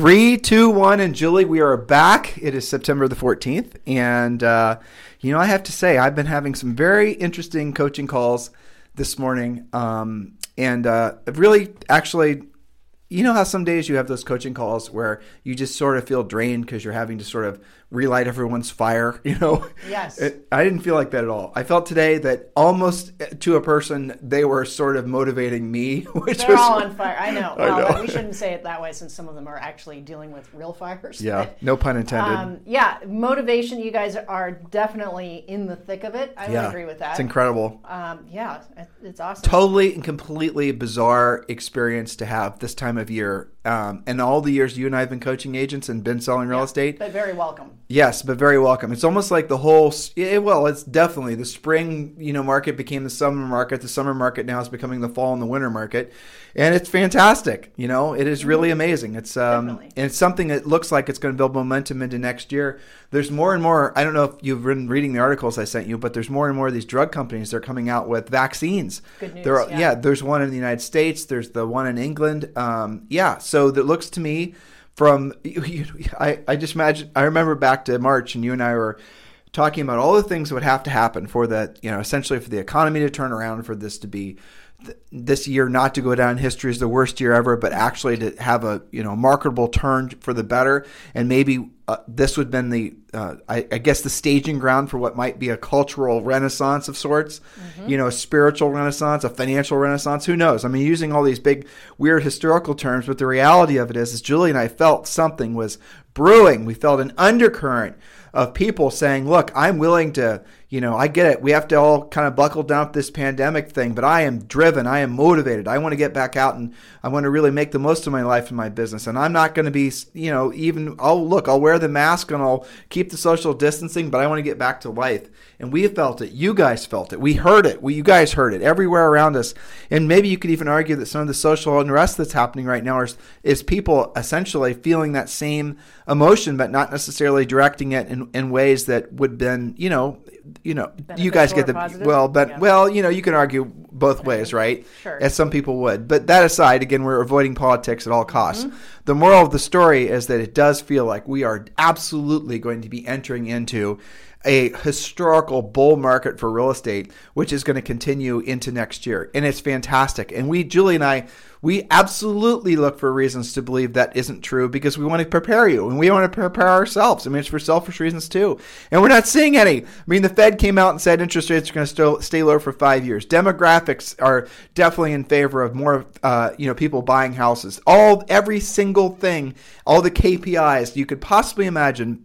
Three, two, one, and Julie, we are back. It is September the 14th. And, uh, you know, I have to say, I've been having some very interesting coaching calls this morning. Um, and uh, really actually you know how some days you have those coaching calls where you just sort of feel drained because you're having to sort of relight everyone's fire, you know? Yes. It, I didn't feel like that at all. I felt today that almost to a person, they were sort of motivating me, which They're was. all on fire. I know. I know. we shouldn't say it that way since some of them are actually dealing with real fires. Yeah, But, no pun intended. Um, yeah, motivation. You guys are definitely in the thick of it. I would yeah, agree with that. It's incredible. Um, yeah, it's awesome. Totally and completely bizarre experience to have this time of year. Um, and all the years you and I have been coaching agents and been selling real estate, but very welcome. Yes, but very welcome. It's almost like the whole. Yeah, well, it's definitely the spring. You know, market became the summer market. The summer market now is becoming the fall and the winter market, and it's fantastic. You know, it is really amazing. It's um, Definitely. and it's something that looks like it's going to build momentum into next year. There's more and more. I don't know if you've been reading the articles I sent you, but there's more and more of these drug companies. They're coming out with vaccines. Good news, are, yeah. there's one in the United States. There's the one in England. Um, yeah, so that looks to me from I, I just imagine I remember back to March and you and I were talking about all the things that would have to happen for that you know essentially for the economy to turn around for this to be th- this year not to go down. History as the worst year ever but actually to have a you know marketable turn for the better. And maybe uh, this would have been the uh, I, I guess the staging ground for what might be a cultural renaissance of sorts you know a spiritual renaissance a financial renaissance who knows i mean using all these big weird historical terms but the reality of it is is julie and i felt something was brewing we felt an undercurrent of people saying, "Look, I'm willing to, you know, I get it. We have to all kind of buckle down with this pandemic thing, but I am driven. I am motivated. I want to get back out and I want to really make the most of my life and my business. And I'm not going to be, you know, even I'll look, I'll wear the mask and I'll keep the social distancing, but I want to get back to life." And we felt it. You guys felt it. We heard it. We, you guys heard it everywhere around us. And maybe you could even argue that some of the social unrest that's happening right now is, is people essentially feeling that same emotion, but not necessarily directing it in, in ways that would been, you know, you know, you guys get the positive? well, but Yeah. well, you know, you can argue both ways, right? Sure. As some people would. But that aside, again, we're avoiding politics at all costs. Mm-hmm. The moral of the story is that it does feel like we are absolutely going to be entering into a historical bull market for real estate, which is going to continue into next year. And it's fantastic. And we, Julie and I, we absolutely look for reasons to believe that isn't true because we want to prepare you and we want to prepare ourselves. I mean, it's for selfish reasons too. And we're not seeing any. I mean, the Fed came out and said interest rates are going to still stay low for five years. Demographics are definitely in favor of more, uh, you know, people buying houses. All, every single thing, all the KPIs you could possibly imagine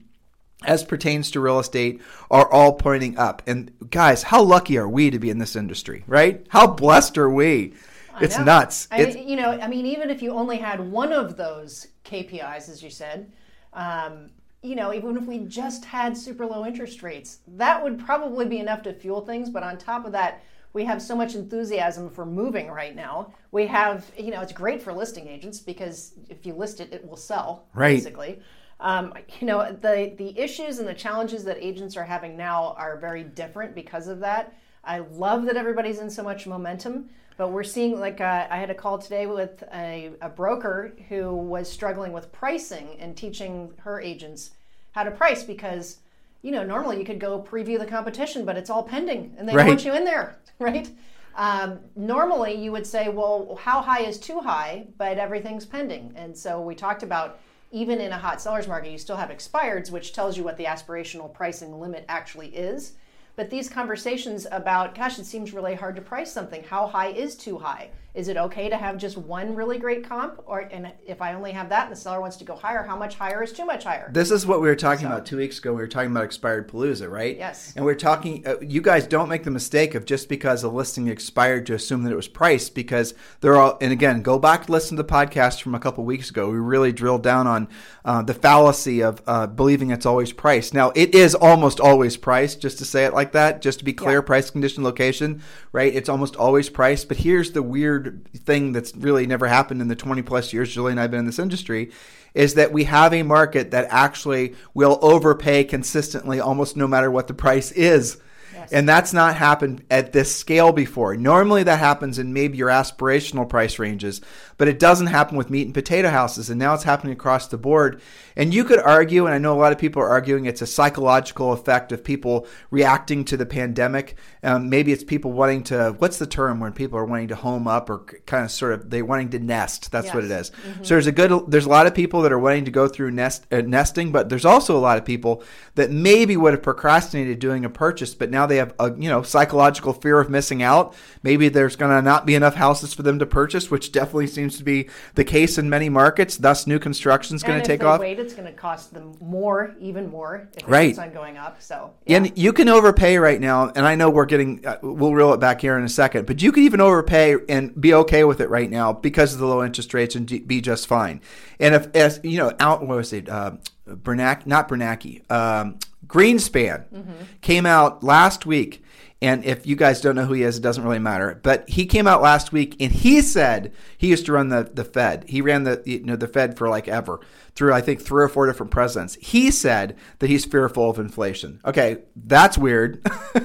as pertains to real estate are all pointing up. And guys, how lucky are we to be in this industry, right? How blessed are we? It's know. nuts. I, It's, you know, I mean, even if you only had one of those KPIs, as you said, um, you know, even if we just had super low interest rates, that would probably be enough to fuel things. But on top of that, we have so much enthusiasm for moving right now. We have, you know, it's great for listing agents because if you list it, it will sell, Right. basically. Um, you know, the the issues and the challenges that agents are having now are very different because of that. I love that everybody's in so much momentum, but we're seeing like uh, I had a call today with a, a broker who was struggling with pricing and teaching her agents how to price because you know normally you could go preview the competition, but it's all pending and they Right. don't want you in there, right? Um, normally you would say, well, how high is too high, but everything's pending, and so we talked about even in a hot seller's market, you still have expireds, which tells you what the aspirational pricing limit actually is. But these conversations about, gosh, it seems really hard to price something. How high is too high? Is it okay to have just one really great comp, or and if I only have that, and the seller wants to go higher, how much higher is too much higher? This is what we were talking so. about two weeks ago. We were talking about expired palooza, right? Yes. And we are talking. Uh, you guys don't make the mistake of just because a listing expired to assume that it was priced because they're all. And again, go back listen to the podcast from a couple weeks ago. We really drilled down on uh, the fallacy of uh, believing it's always priced. Now it is almost always priced. Just to say it like that, just to be clear, yeah. price, condition, location, right? It's almost always priced. But here's the weird thing that's really never happened in the 20 plus years Julie and I've been in this industry is that we have a market that actually will overpay consistently almost no matter what the price is. Yes. And that's not happened at this scale before. Normally that happens in maybe your aspirational price ranges, but it doesn't happen with meat and potato houses. And now it's happening across the board. And you could argue, and I know a lot of people are arguing, it's a psychological effect of people reacting to the pandemic. Um, maybe it's people wanting to, what's the term when people are wanting to home up or kind of sort of, they're wanting to nest. That's yes. what it is. Mm-hmm. So there's a good, there's a lot of people that are wanting to go through nest, uh, nesting, but there's also a lot of people that maybe would have procrastinated doing a purchase, but now they have a, you know, psychological fear of missing out. Maybe there's going to not be enough houses for them to purchase, which definitely seems to be the case in many markets. Thus, new construction is going to take off. Wait, it's going to cost them more, even more, if right. keeps on going up. So, yeah. and you can overpay right now. And I know we're getting, uh, we'll reel it back here in a second, but you can even overpay and be okay with it right now because of the low interest rates and be just fine. And if, as you know, out what was it, uh, Bernac, not Bernanke, um, Greenspan mm-hmm. came out last week and if you guys don't know who he is, it doesn't really matter. But he came out last week and he said he used to run the, the Fed. He ran the you know the Fed for like ever through I think three or four different presidents. He said that he's fearful of inflation. Okay, that's weird.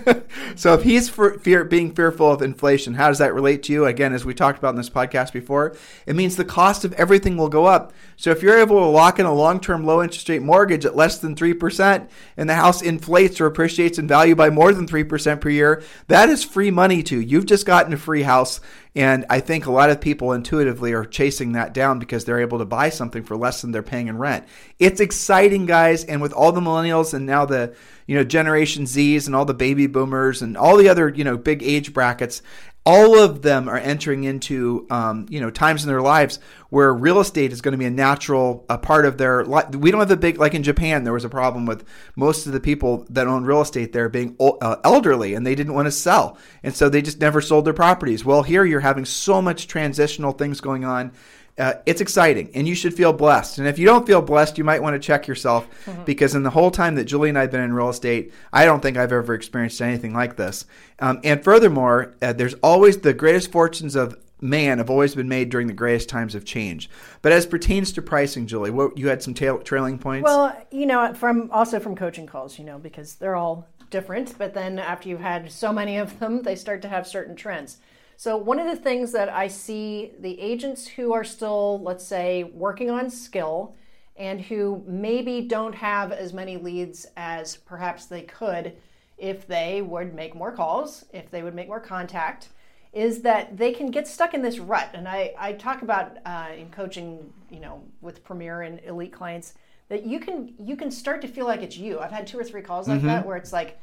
so if he's fear, being fearful of inflation, how does that relate to you? Again, as we talked about in this podcast before, it means the cost of everything will go up. So if you're able to lock in a long-term low interest rate mortgage at less than 3% and the house inflates or appreciates in value by more than 3% per year, that is free money to you. You've just gotten a free house and I think a lot of people intuitively are chasing that down because they're able to buy something for less than they're paying in rent. It's exciting, guys, and with all the millennials and now the you know Generation Zs and all the baby boomers and all the other you know big age brackets, all of them are entering into um, you know times in their lives where real estate is going to be a natural a part of their life. We don't have a big like in Japan. There was a problem with most of the people that own real estate there being uh, elderly and they didn't want to sell, and so they just never sold their properties. Well, here you're having so much transitional things going on uh, it's exciting and you should feel blessed. And if you don't feel blessed, you might want to check yourself mm-hmm. because in the whole time that Julie and I have been in real estate, I don't think I've ever experienced anything like this. Um, and furthermore, uh, there's always the greatest fortunes of man have always been made during the greatest times of change. But as pertains to pricing, Julie, what, you had some tail, trailing points. Well, you know, from also from coaching calls, you know, because they're all different. But then after you've had so many of them, they start to have certain trends. So, one of the things that I see the agents who are still, let's say, working on skill and who maybe don't have as many leads as perhaps they could if they would make more calls, if they would make more contact, is that they can get stuck in this rut. And I, I talk about uh, in coaching, you know, with premier and elite clients that you can you can start to feel like it's you. I've had two or three calls like mm-hmm. that where it's like,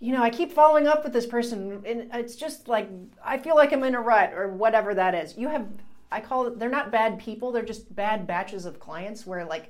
you know, I keep following up with this person, and it's just like I feel like I'm in a rut or whatever that is. You have, I call it, they're not bad people; they're just bad batches of clients where like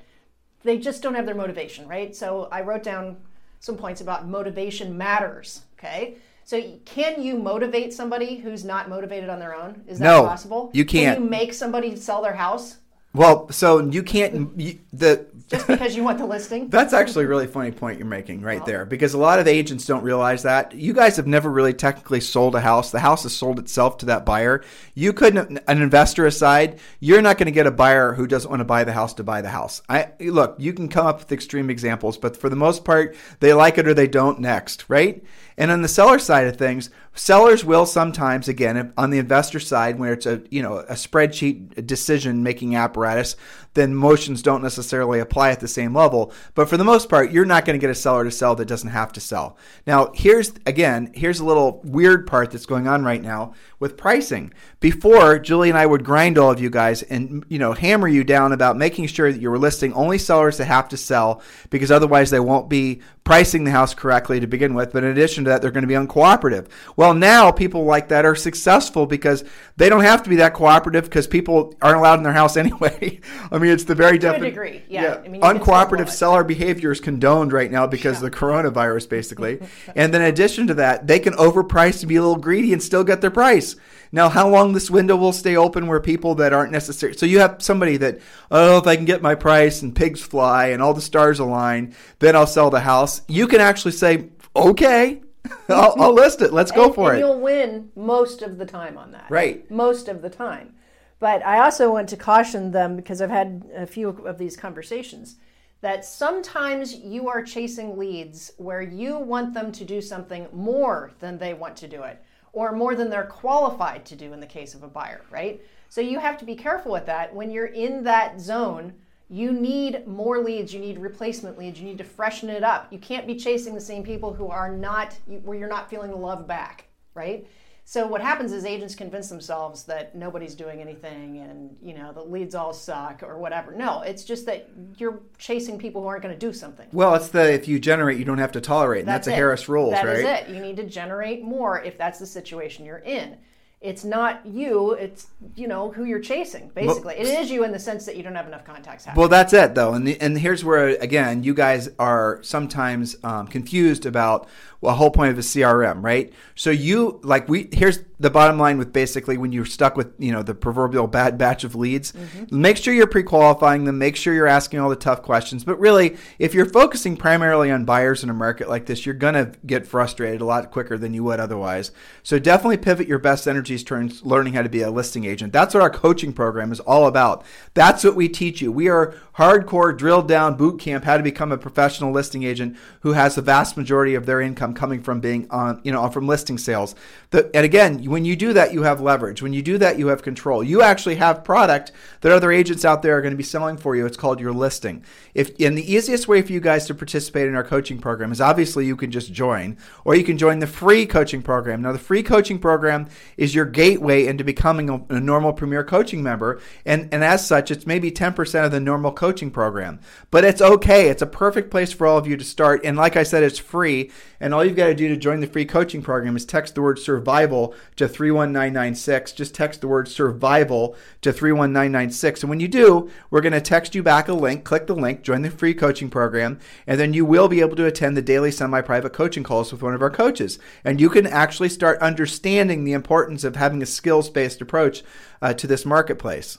they just don't have their motivation, right? So I wrote down some points about motivation matters. Okay, so can you motivate somebody who's not motivated on their own? Is that no, possible? You can't. Can you make somebody sell their house? Well, so you can't you, the just because you want the listing. That's actually a really funny point you're making right oh. there because a lot of agents don't realize that. You guys have never really technically sold a house. The house has sold itself to that buyer. You couldn't an investor aside, you're not going to get a buyer who doesn't want to buy the house to buy the house. I look, you can come up with extreme examples, but for the most part, they like it or they don't next, right? And on the seller side of things, sellers will sometimes, again, on the investor side, where it's a you know a spreadsheet decision making apparatus, then motions don't necessarily apply at the same level. But for the most part, you're not going to get a seller to sell that doesn't have to sell. Now, here's again, here's a little weird part that's going on right now with pricing. Before, Julie and I would grind all of you guys and you know hammer you down about making sure that you were listing only sellers that have to sell because otherwise they won't be pricing the house correctly to begin with. But in addition to that, they're going to be uncooperative. Well, now people like that are successful because they don't have to be that cooperative because people aren't allowed in their house anyway. I mean, it's the very To a degree, yeah. I mean, you can still uncooperative seller behavior is condoned right now because of the coronavirus, basically. and then in addition to that, they can overprice and be a little greedy and still get their price. Now, how long this window will stay open where people that aren't necessary. So you have somebody that, oh, if I can get my price and pigs fly and all the stars align, then I'll sell the house. You can actually say, okay, I'll, I'll list it. Let's go and, for and it. You'll win most of the time on that. Right. Most of the time. But I also want to caution them because I've had a few of these conversations that sometimes you are chasing leads where you want them to do something more than they want to do it or more than they're qualified to do in the case of a buyer, right? So you have to be careful with that. When you're in that zone, you need more leads, you need replacement leads, you need to freshen it up. You can't be chasing the same people who are not where you're not feeling the love back, right? So what happens is agents convince themselves that nobody's doing anything and you know the leads all suck or whatever. No, it's just that you're chasing people who aren't going to do something. Well, it's the if you generate, you don't have to tolerate. And that's, a it. Harris rules, That right? is it. You need to generate more if that's the situation you're in. It's not you, it's you know who you're chasing. Basically, it is you in the sense that you don't have enough contacts. Happening. Well, that's it, though, and the, and here's where again you guys are sometimes um, confused about well, whole point of a CRM, right? So you like we here's the bottom line with basically when you're stuck with you know the proverbial bad batch of leads, mm-hmm. make sure you're pre-qualifying them, make sure you're asking all the tough questions. But really, if you're focusing primarily on buyers in a market like this, you're gonna get frustrated a lot quicker than you would otherwise. So definitely pivot your best energies towards learning how to be a listing agent. That's what our coaching program is all about. That's what we teach you. We are hardcore drilled down boot camp how to become a professional listing agent who has the vast majority of their income coming from being on you know from listing sales. The, and again, when you do that, you have leverage. When you do that, you have control. You actually have product that other agents out there are going to be selling for you. It's called your listing. If and the easiest way for you guys to participate in our coaching program is obviously you can just join, or you can join the free coaching program. Now, the free coaching program is your gateway into becoming a, a normal Premier coaching member, and and as such, it's maybe 10% of the normal coaching program. But it's okay. It's a perfect place for all of you to start. And like I said, it's free. And all you've got to do to join the free coaching program is text the word survival to 31996. Just text the word survival to 31996. And when you do, we're going to text you back a link. Click the link, join the free coaching program, and then you will be able to attend the daily semi private coaching calls with one of our coaches. And you can actually start understanding the importance of having a skills based approach uh, to this marketplace.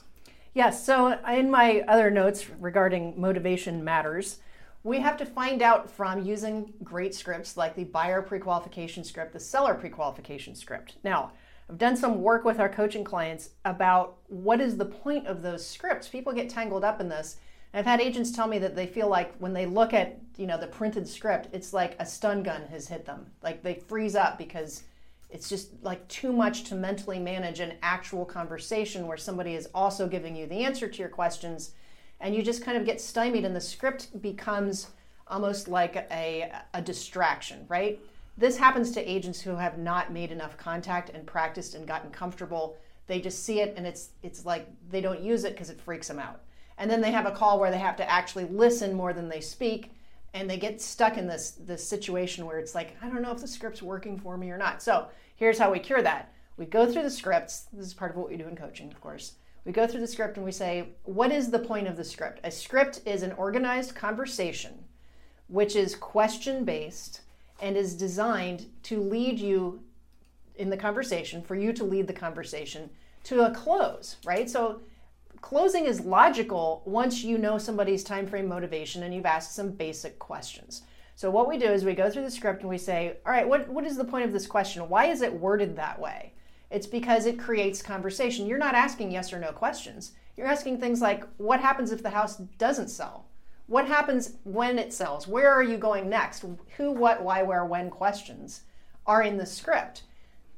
Yes, so in my other notes regarding motivation matters, we have to find out from using great scripts like the buyer prequalification script, the seller prequalification script. Now, I've done some work with our coaching clients about what is the point of those scripts. People get tangled up in this. And I've had agents tell me that they feel like when they look at, you know, the printed script, it's like a stun gun has hit them. Like they freeze up because it's just like too much to mentally manage an actual conversation where somebody is also giving you the answer to your questions and you just kind of get stymied and the script becomes almost like a, a distraction right this happens to agents who have not made enough contact and practiced and gotten comfortable they just see it and it's it's like they don't use it because it freaks them out and then they have a call where they have to actually listen more than they speak and they get stuck in this this situation where it's like I don't know if the script's working for me or not. So here's how we cure that. We go through the scripts. This is part of what we do in coaching, of course. We go through the script and we say, what is the point of the script? A script is an organized conversation, which is question based and is designed to lead you in the conversation, for you to lead the conversation to a close, right? So closing is logical once you know somebody's time frame motivation and you've asked some basic questions. So what we do is we go through the script and we say, all right, what, what is the point of this question? Why is it worded that way? It's because it creates conversation. You're not asking yes or no questions. You're asking things like, what happens if the house doesn't sell? What happens when it sells? Where are you going next? Who, what, why, where, when questions are in the script.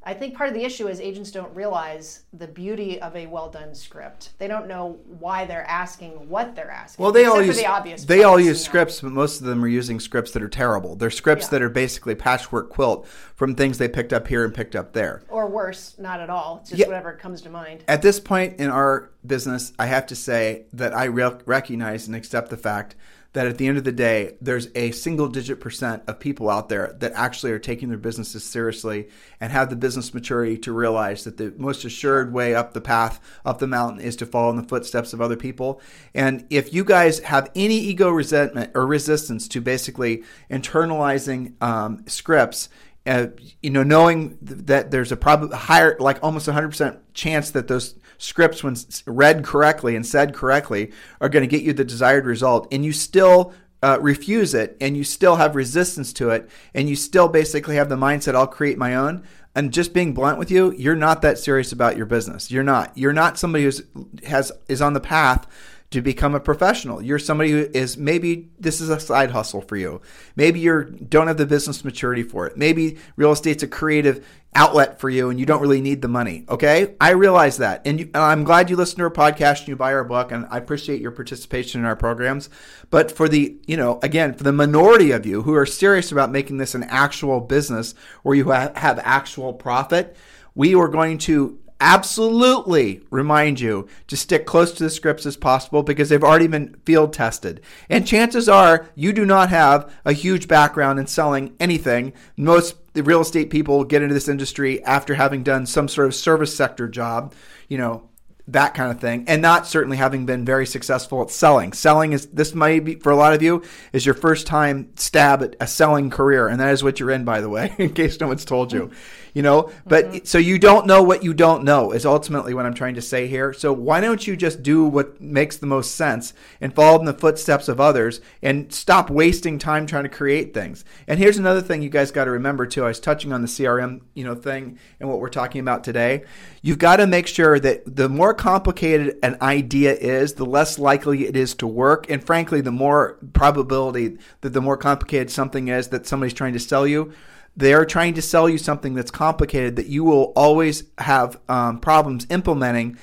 I think part of the issue is agents don't realize the beauty of a well done script. They don't know why they're asking what they're asking. Well, they all use the obvious. they all use know. scripts, but most of them are using scripts that are terrible. They're scripts Yeah. that are basically patchwork quilt from things they picked up here and picked up there. or worse, not at all. It's just Yeah. whatever comes to mind. At this point in our business, I have to say that I re- recognize and accept the fact that at the end of the day, there's a single digit percent of people out there that actually are taking their businesses seriously and have the business maturity to realize that the most assured way up the path, up the mountain, is to follow in the footsteps of other people. And if you guys have any ego resentment or resistance to basically internalizing um, scripts, uh, you know, knowing th- that there's a prob- higher, like almost 100% chance that those scripts, when read correctly and said correctly, are going to get you the desired result, and you still uh, refuse it, and you still have resistance to it, and you still basically have the mindset, I'll create my own. And just being blunt with you, you're not that serious about your business. You're not. You're not somebody who's has is on the path to become a professional. You're somebody who is maybe this is a side hustle for you. Maybe you don't have the business maturity for it. Maybe real estate's a creative outlet for you and you don't really need the money. Okay? I realize that. And, you, and I'm glad you listen to our podcast and you buy our book and I appreciate your participation in our programs. But for the, you know, again, for the minority of you who are serious about making this an actual business where you ha- have actual profit, we are going to absolutely remind you to stick close to the scripts as possible because they've already been field tested. And chances are you do not have a huge background in selling anything. Most real estate people get into this industry after having done some sort of service sector job, you know, that kind of thing, and not certainly having been very successful at selling. Selling is this might be for a lot of you is your first time stab at a selling career, and that is what you're in, by the way, in case no one's told you. Mm-hmm. You know, but mm-hmm. so you don't know what you don't know is ultimately what I'm trying to say here. So why don't you just do what makes the most sense and follow in the footsteps of others and stop wasting time trying to create things. And here's another thing you guys got to remember too. I was touching on the CRM, you know, thing and what we're talking about today. You've got to make sure that the more complicated an idea is, the less likely it is to work. And frankly, the more probability that the more complicated something is that somebody's trying to sell you, they are trying to sell you something that's complicated that you will always have um, problems implementing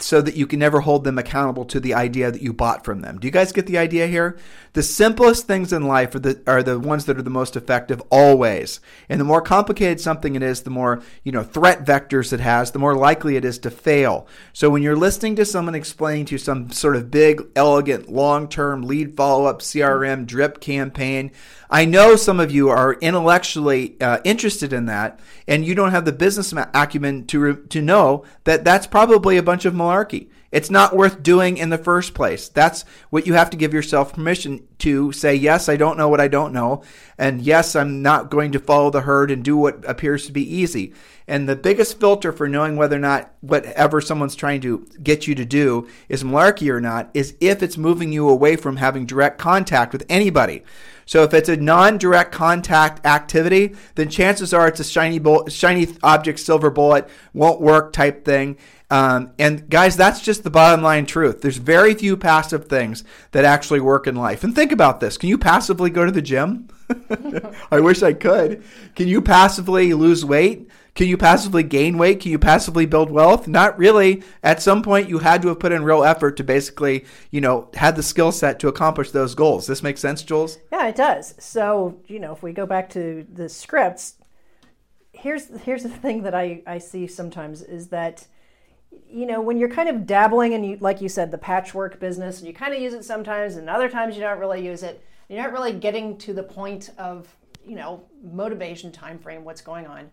so that you can never hold them accountable to the idea that you bought from them. Do you guys get the idea here? The simplest things in life are the are the ones that are the most effective always. And the more complicated something it is, the more, you know, threat vectors it has, the more likely it is to fail. So when you're listening to someone explaining to you some sort of big, elegant, long-term lead follow-up CRM drip campaign, I know some of you are intellectually uh, interested in that, and you don't have the business acumen to re- to know that that's probably a bunch of malarkey. It's not worth doing in the first place. That's what you have to give yourself permission to say, yes, I don't know what I don't know. And yes, I'm not going to follow the herd and do what appears to be easy. And the biggest filter for knowing whether or not whatever someone's trying to get you to do is malarkey or not is if it's moving you away from having direct contact with anybody. So if it's a non-direct contact activity, then chances are it's a shiny shiny object, silver bullet, won't work type thing. Um, and guys, that's just the bottom line truth. There's very few passive things that actually work in life. And think about this: Can you passively go to the gym? I wish I could. Can you passively lose weight? Can you passively gain weight? Can you passively build wealth? Not really. At some point, you had to have put in real effort to basically, you know, had the skill set to accomplish those goals. This makes sense, Jules? Yeah, it does. So, you know, if we go back to the scripts, here's here's the thing that I, I see sometimes is that you know when you're kind of dabbling in you like you said the patchwork business and you kind of use it sometimes and other times you don't really use it you're not really getting to the point of you know motivation time frame what's going on.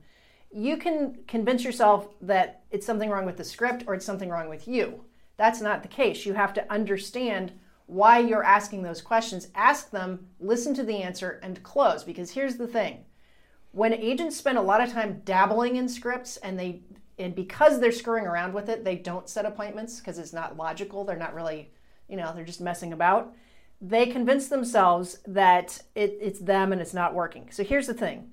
You can convince yourself that it's something wrong with the script or it's something wrong with you. That's not the case. You have to understand why you're asking those questions. Ask them listen to the answer and close because here's the thing. When agents spend a lot of time dabbling in scripts and they and because they're screwing around with it they don't set appointments because it's not logical. They're not really you know they're just messing about. They convince themselves that it, it's them and it's not working. So here's the thing.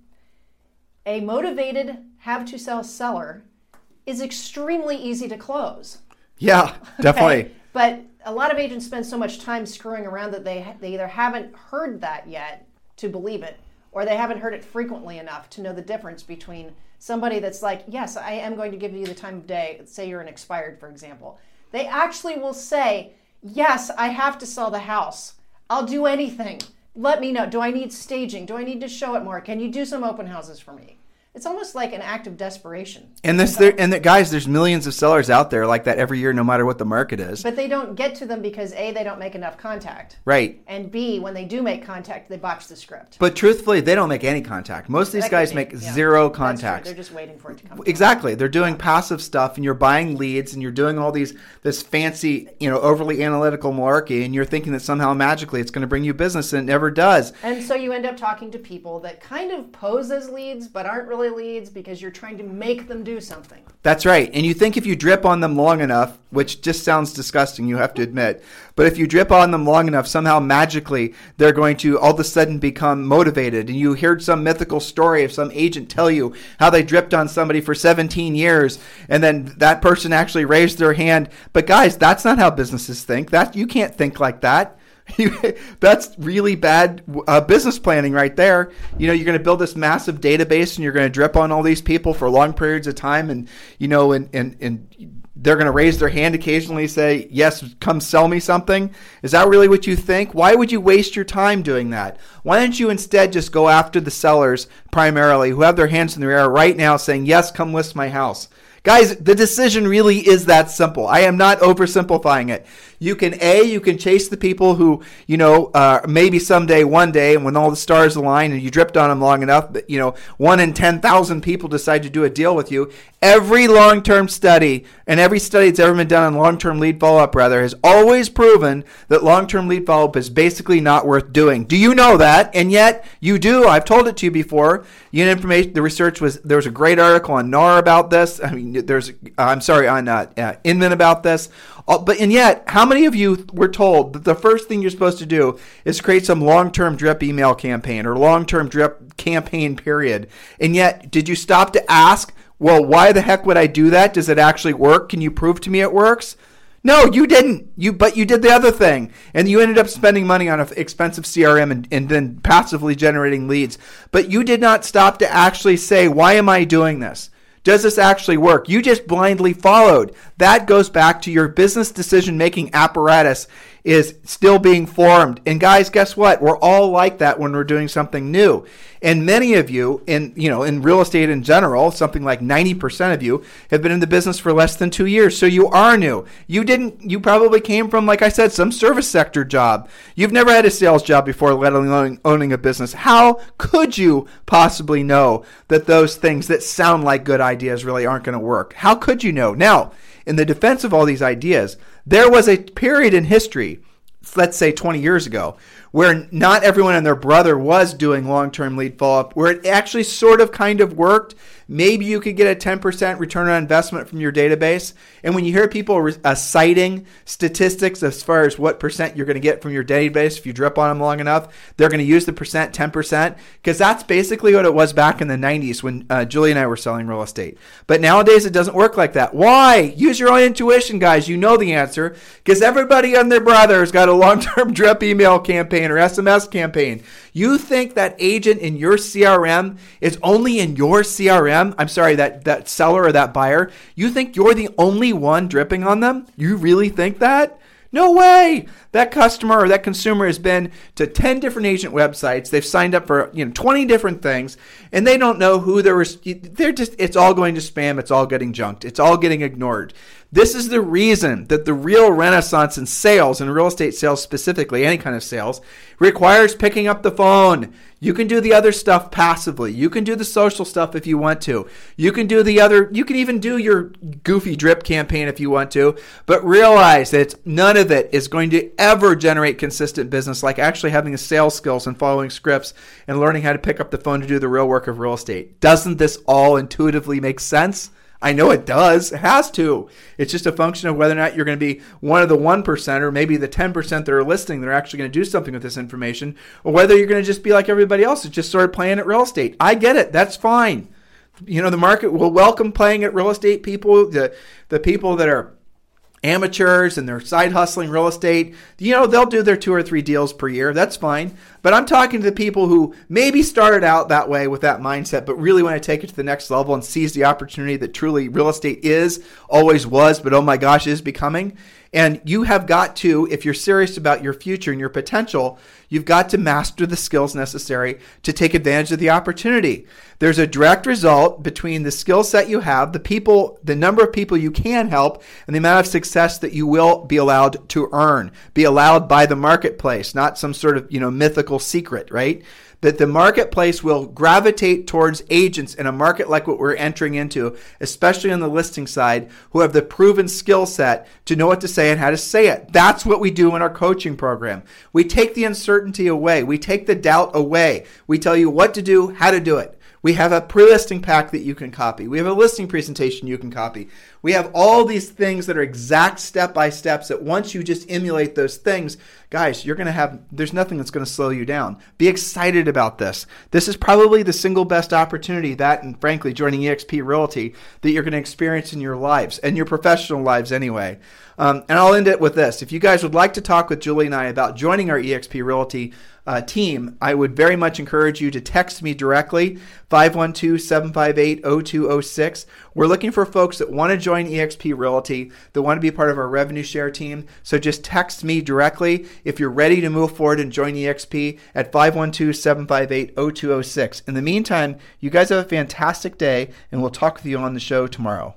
A motivated have to sell seller is extremely easy to close. Yeah, definitely. Okay? But a lot of agents spend so much time screwing around that they they either haven't heard that yet to believe it, or they haven't heard it frequently enough to know the difference between somebody that's like, yes, I am going to give you the time of day, say you're an expired, for example. They actually will say, yes, I have to sell the house. I'll do anything. Let me know. Do I need staging? Do I need to show it more? Can you do some open houses for me? It's almost like an act of desperation. And this, there, and the, guys, there's millions of sellers out there like that every year, no matter what the market is. But they don't get to them because a they don't make enough contact, right? And b when they do make contact, they botch the script. But truthfully, they don't make any contact. Most of these That guys make yeah. zero That's contacts. They're just waiting for it to come. Exactly. They're doing passive stuff and you're buying leads and you're doing all these this fancy, you know, overly analytical malarkey and you're thinking that somehow magically it's going to bring you business and it never does. And so you end up talking to people that kind of pose as leads, but aren't really leads because you're trying to make them do something. That's right. And you think if you drip on them long enough, which just sounds disgusting, you have to admit, but if you drip on them long enough, somehow magically they're going to all of a sudden become motivated. And you heard some mythical story of some agent tell you how they dripped on somebody for 17 years and then that person actually raised their hand. But guys, that's not how businesses think. That you can't think like that. that's really bad uh, business planning right there. You know, you're going to build this massive database and you're going to drip on all these people for long periods of time, and you know, and and and they're going to raise their hand occasionally, say, "Yes, come sell me something." Is that really what you think? Why would you waste your time doing that? Why don't you instead just go after the sellers primarily who have their hands in the air right now, saying, "Yes, come list my house." Guys, the decision really is that simple. I am not oversimplifying it. You can a you can chase the people who you know uh, maybe someday one day and when all the stars align and you dripped on them long enough that you know one in ten thousand people decide to do a deal with you. Every long term study and every study that's ever been done on long term lead follow up rather has always proven that long term lead follow up is basically not worth doing. Do you know that? And yet you do. I've told it to you before. You know, information. The research was there was a great article on NAR about this. I mean, there's I'm sorry on uh, uh, Inman about this. Uh, But and yet, how many of you were told that the first thing you're supposed to do is create some long-term drip email campaign or long-term drip campaign period? And yet, did you stop to ask, well, why the heck would I do that? Does it actually work? Can you prove to me it works? No, you didn't. You but you did the other thing, and you ended up spending money on an expensive CRM and, and then passively generating leads. But you did not stop to actually say, why am I doing this? Does this actually work? You just blindly followed. That goes back to your business decision making apparatus is still being formed. And guys, guess what? We're all like that when we're doing something new. And many of you in, you know, in real estate in general, something like 90% of you have been in the business for less than 2 years. So you are new. You didn't you probably came from like I said some service sector job. You've never had a sales job before let alone owning a business. How could you possibly know that those things that sound like good ideas really aren't going to work? How could you know? Now, in the defense of all these ideas, there was a period in history, let's say 20 years ago, where not everyone and their brother was doing long term lead follow up, where it actually sort of kind of worked. Maybe you could get a 10% return on investment from your database. And when you hear people uh, citing statistics as far as what percent you're going to get from your database if you drip on them long enough, they're going to use the percent 10% because that's basically what it was back in the 90s when uh, Julie and I were selling real estate. But nowadays it doesn't work like that. Why? Use your own intuition, guys. You know the answer because everybody and their brother has got a long term drip email campaign or SMS campaign. You think that agent in your CRM is only in your CRM? I'm sorry, that, that seller or that buyer. You think you're the only one dripping on them? You really think that? No way. That customer or that consumer has been to 10 different agent websites. They've signed up for, you know, 20 different things and they don't know who they're they're just it's all going to spam, it's all getting junked. It's all getting ignored. This is the reason that the real renaissance in sales and real estate sales specifically, any kind of sales, requires picking up the phone. You can do the other stuff passively. You can do the social stuff if you want to. You can do the other, you can even do your goofy drip campaign if you want to, but realize that none of it is going to ever generate consistent business like actually having the sales skills and following scripts and learning how to pick up the phone to do the real work of real estate. Doesn't this all intuitively make sense? I know it does. It has to. It's just a function of whether or not you're going to be one of the 1% or maybe the 10% that are listening that are actually going to do something with this information, or whether you're going to just be like everybody else that's just of playing at real estate. I get it. That's fine. You know, the market will welcome playing at real estate people, the, the people that are amateurs and they're side hustling real estate, you know, they'll do their two or three deals per year. That's fine. But I'm talking to the people who maybe started out that way with that mindset, but really want to take it to the next level and seize the opportunity that truly real estate is, always was, but oh my gosh, is becoming. And you have got to, if you're serious about your future and your potential, you've got to master the skills necessary to take advantage of the opportunity. There's a direct result between the skill set you have, the people, the number of people you can help, and the amount of success that you will be allowed to earn, be allowed by the marketplace, not some sort of, you know, mythical secret, right? That the marketplace will gravitate towards agents in a market like what we're entering into, especially on the listing side, who have the proven skill set to know what to say and how to say it. That's what we do in our coaching program. We take the uncertainty away, we take the doubt away. We tell you what to do, how to do it. We have a pre-listing pack that you can copy. We have a listing presentation you can copy. We have all these things that are exact step by steps that once you just emulate those things, guys, you're going to have, there's nothing that's going to slow you down. Be excited about this. This is probably the single best opportunity that, and frankly, joining eXp Realty that you're going to experience in your lives and your professional lives anyway. Um, and I'll end it with this. If you guys would like to talk with Julie and I about joining our eXp Realty uh, team, I would very much encourage you to text me directly, 512 758 0206. We're looking for folks that want to join eXp Realty, that want to be part of our revenue share team. So just text me directly if you're ready to move forward and join eXp at 512 758 0206. In the meantime, you guys have a fantastic day, and we'll talk with you on the show tomorrow.